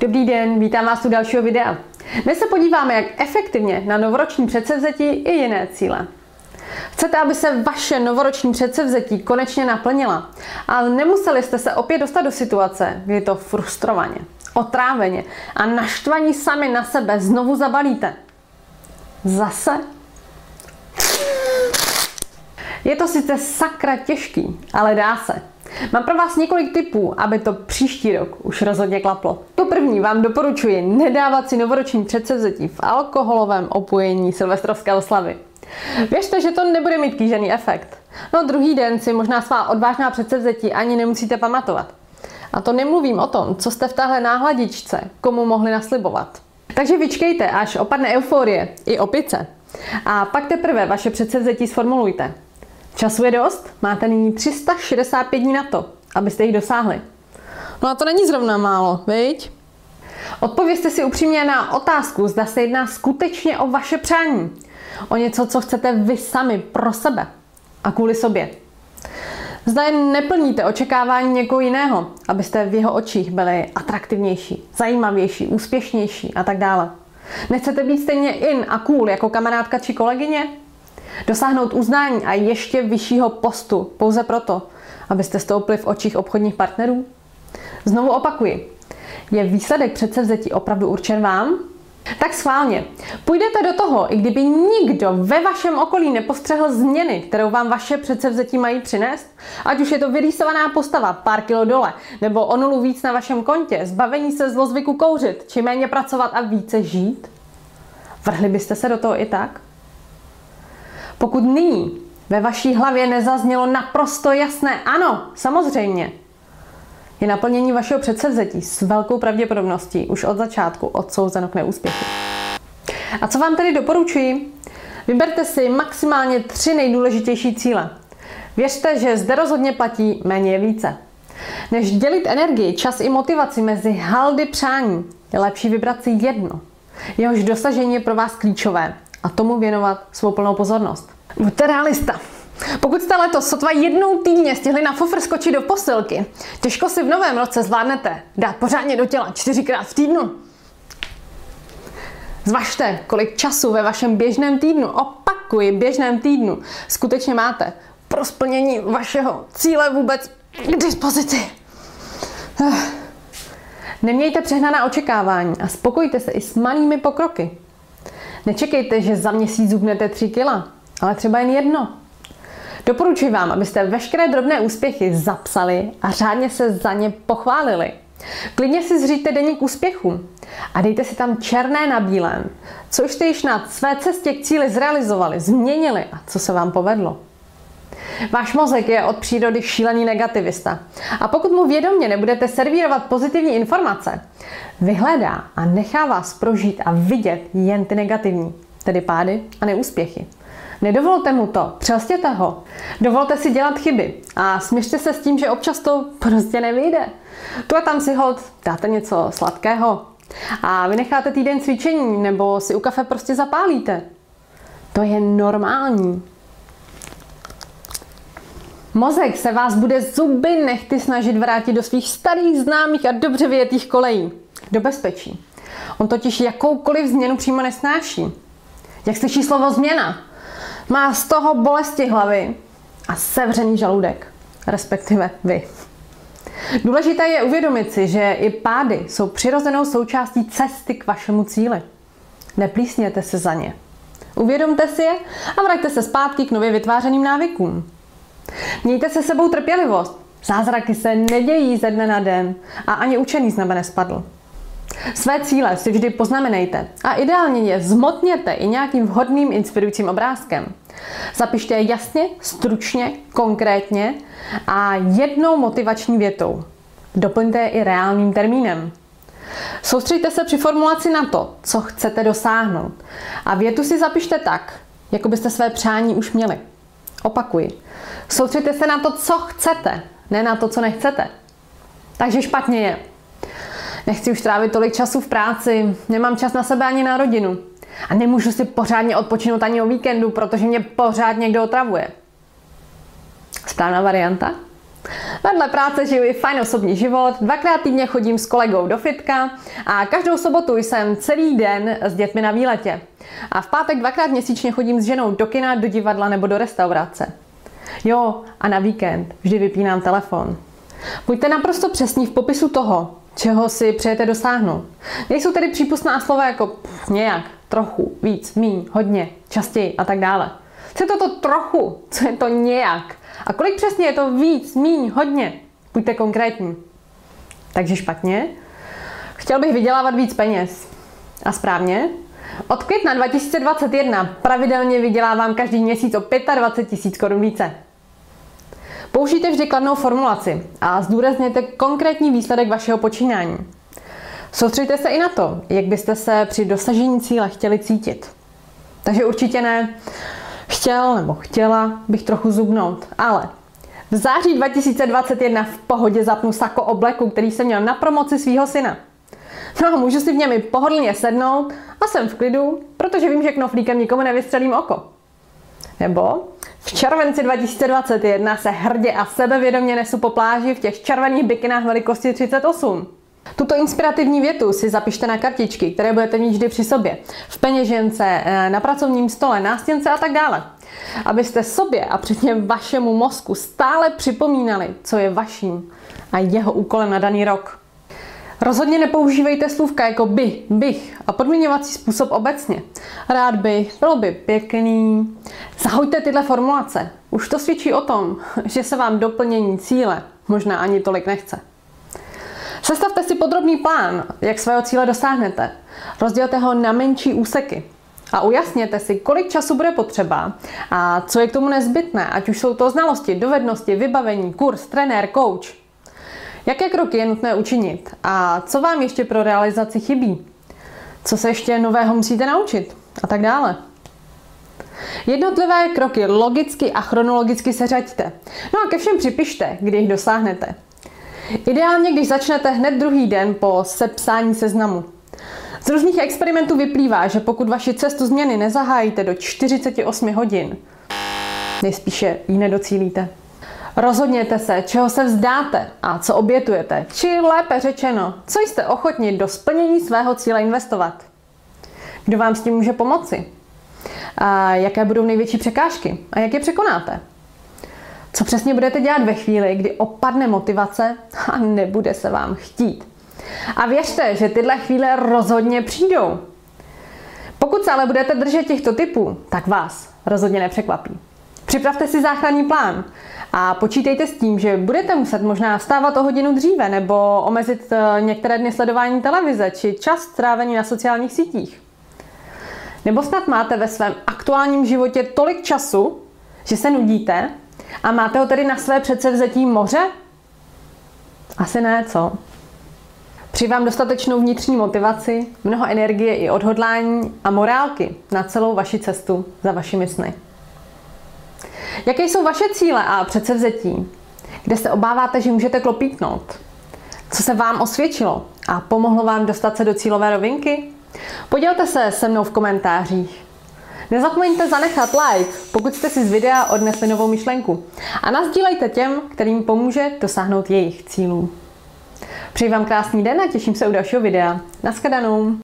Dobrý den, vítám vás u dalšího videa. Dnes se podíváme, jak efektivně na novoroční předsevzetí i jiné cíle. Chcete, aby se vaše novoroční předsevzetí konečně naplnila, ale nemuseli jste se opět dostat do situace, kdy to frustrovaně, otráveně a naštvaní sami na sebe znovu zabalíte. Zase? Je to sice sakra těžký, ale dá se. Mám pro vás několik tipů, aby to příští rok už rozhodně klaplo. To první vám doporučuji nedávat si novoroční předsevzetí v alkoholovém opojení silvestrovské oslavy. Věřte, že to nebude mít kýžený efekt. No druhý den si možná svá odvážná předsevzetí ani nemusíte pamatovat. A to nemluvím o tom, co jste v téhle náhladičce komu mohli naslibovat. Takže vyčkejte, až opadne euforie i opice. A pak teprve vaše předsevzetí sformulujte. Času je dost, máte nyní 365 dní na to, abyste jich dosáhli. No a to není zrovna málo, viď? Odpovězte si upřímně na otázku, zda se jedná skutečně o vaše přání. O něco, co chcete vy sami pro sebe a kvůli sobě. Zda jen neplníte očekávání někoho jiného, abyste v jeho očích byli atraktivnější, zajímavější, úspěšnější a tak dále. Nechcete být stejně in a cool jako kamarádka či kolegyně? Dosáhnout uznání a ještě vyššího postu pouze proto, abyste stoupli v očích obchodních partnerů? Znovu opakuji. Je výsledek předsevzetí opravdu určen vám? Tak schválně. Půjdete do toho, i kdyby nikdo ve vašem okolí nepostřehl změny, kterou vám vaše předsevzetí mají přinést? Ať už je to vyrýsovaná postava, pár kilo dole, nebo o nulu víc na vašem kontě, zbavení se zlozvyku kouřit, či méně pracovat a více žít? Vrhli byste se do toho i tak? Pokud nyní ve vaší hlavě nezaznělo naprosto jasné ano, samozřejmě, je naplnění vašeho předsevzetí s velkou pravděpodobností už od začátku odsouzeno k neúspěchu. A co vám tedy doporučuji? Vyberte si maximálně tři nejdůležitější cíle. Věřte, že zde rozhodně platí méně je více. Než dělit energii, čas i motivaci mezi haldy přání, je lepší vybrat si jedno. Jehož dosažení je pro vás klíčové a tomu věnovat svou plnou pozornost. Buďte realista. Pokud jste letos sotva jednou týdně stihli na fofr skočit do posilky, těžko si v novém roce zvládnete dát pořádně do těla čtyřikrát v týdnu. Zvažte, kolik času ve vašem běžném týdnu, opakuji, běžném týdnu, skutečně máte pro splnění vašeho cíle vůbec k dispozici. Nemějte přehnaná očekávání a spokojte se i s malými pokroky. Nečekejte, že za měsíc zubnete 3 kila, ale třeba jen jedno. Doporučuji vám, abyste veškeré drobné úspěchy zapsali a řádně se za ně pochválili. Klidně si zříte deník úspěchu a dejte si tam černé na bílém, co jste již na své cestě k cíli zrealizovali, změnili a co se vám povedlo. Váš mozek je od přírody šílený negativista. A pokud mu vědomě nebudete servírovat pozitivní informace, vyhledá a nechá vás prožít a vidět jen ty negativní, tedy pády a neúspěchy. Nedovolte mu to, přelstěte ho. Dovolte si dělat chyby a směřte se s tím, že občas to prostě nevyjde. Tu a tam si hod dáte něco sladkého a vynecháte týden cvičení nebo si u kafe prostě zapálíte. To je normální. Mozek se vás bude zuby nechty snažit vrátit do svých starých známých a dobře vyjetých kolejí. Do bezpečí. On totiž jakoukoliv změnu přímo nesnáší. Jak slyší slovo změna? Má z toho bolesti hlavy a sevřený žaludek. Respektive vy. Důležité je uvědomit si, že i pády jsou přirozenou součástí cesty k vašemu cíli. Neplísněte se za ně. Uvědomte si je a vraťte se zpátky k nově vytvářeným návykům. Mějte se sebou trpělivost. Zázraky se nedějí ze dne na den a ani učený z nebe nespadl. Své cíle si vždy poznamenejte a ideálně je zmotněte i nějakým vhodným inspirujícím obrázkem. Zapište je jasně, stručně, konkrétně a jednou motivační větou. Doplňte je i reálným termínem. Soustřeďte se při formulaci na to, co chcete dosáhnout. A větu si zapište tak, jako byste své přání už měli. Opakuji. Soustřeďte se na to, co chcete, ne na to, co nechcete. Takže špatně je. Nechci už trávit tolik času v práci, nemám čas na sebe ani na rodinu. A nemůžu si pořádně odpočinout ani o víkendu, protože mě pořád někdo otravuje. Správná varianta? Vedle práce žiju i fajn osobní život, dvakrát týdně chodím s kolegou do fitka a každou sobotu jsem celý den s dětmi na výletě. A v pátek dvakrát měsíčně chodím s ženou do kina, do divadla nebo do restaurace. Jo, a na víkend vždy vypínám telefon. Buďte naprosto přesní v popisu toho, čeho si přejete dosáhnout. Nejsou tedy přípustná slova jako pff, nějak, trochu, víc, míň, hodně, častěji a tak dále. Co je to to trochu? Co je to nějak? A kolik přesně je to víc, míň, hodně? Buďte konkrétní. Takže špatně. Chtěl bych vydělávat víc peněz. A správně? Od května 2021 pravidelně vydělávám každý měsíc o 25 tisíc korun více. Použijte vždy kladnou formulaci a zdůrazněte konkrétní výsledek vašeho počínání. Soustřeďte se i na to, jak byste se při dosažení cíle chtěli cítit. Takže určitě ne, chtěl nebo chtěla bych trochu zubnout, ale v září 2021 v pohodě zapnu sako obleku, který jsem měl na promoci svého syna. No a můžu si v něm i pohodlně sednout a jsem v klidu, protože vím, že knoflíkem nikomu nevystřelím oko. Nebo v červenci 2021 se hrdě a sebevědomě nesu po pláži v těch červených bikinách velikosti 38. Tuto inspirativní větu si zapište na kartičky, které budete mít vždy při sobě. V peněžence, eh, na pracovním stole, nástěnce a tak dále. Abyste sobě a předně vašemu mozku stále připomínali, co je vaším a jeho úkolem na daný rok. Rozhodně nepoužívejte slůvka jako by, bych a podmiňovací způsob obecně. Rád bych, bylo by pěkný. Zahoďte tyhle formulace. Už to svědčí o tom, že se vám doplnění cíle možná ani tolik nechce. Sestavte si podrobný plán, jak svého cíle dosáhnete. Rozdělte ho na menší úseky. A ujasněte si, kolik času bude potřeba a co je k tomu nezbytné, ať už jsou to znalosti, dovednosti, vybavení, kurz, trenér, coach. Jaké kroky je nutné učinit a co vám ještě pro realizaci chybí? Co se ještě nového musíte naučit? A tak dále. Jednotlivé kroky logicky a chronologicky seřaďte. No a ke všem připište, kdy jich dosáhnete. Ideálně, když začnete hned druhý den po sepsání seznamu. Z různých experimentů vyplývá, že pokud vaši cestu změny nezahájíte do 48 hodin, nejspíše ji nedocílíte. Rozhodněte se, čeho se vzdáte a co obětujete, či lépe řečeno, co jste ochotni do splnění svého cíle investovat. Kdo vám s tím může pomoci? A jaké budou největší překážky a jak je překonáte? Co přesně budete dělat ve chvíli, kdy opadne motivace a nebude se vám chtít? A věřte, že tyhle chvíle rozhodně přijdou. Pokud se ale budete držet těchto typů, tak vás rozhodně nepřekvapí. Připravte si záchranný plán a počítejte s tím, že budete muset možná vstávat o hodinu dříve nebo omezit eh, některé dny sledování televize či čas strávený na sociálních sítích. Nebo snad máte ve svém aktuálním životě tolik času, že se nudíte a máte ho tedy na své předsevzetí moře? Asi ne, co? Při vám dostatečnou vnitřní motivaci, mnoho energie i odhodlání a morálky na celou vaši cestu za vašimi sny. Jaké jsou vaše cíle a předsevzetí? Kde se obáváte, že můžete klopítnout? Co se vám osvědčilo a pomohlo vám dostat se do cílové rovinky? Podělte se se mnou v komentářích. Nezapomeňte zanechat like, pokud jste si z videa odnesli novou myšlenku. A nazdílejte těm, kterým pomůže dosáhnout jejich cílů. Přeji vám krásný den a těším se u dalšího videa. Naschledanou.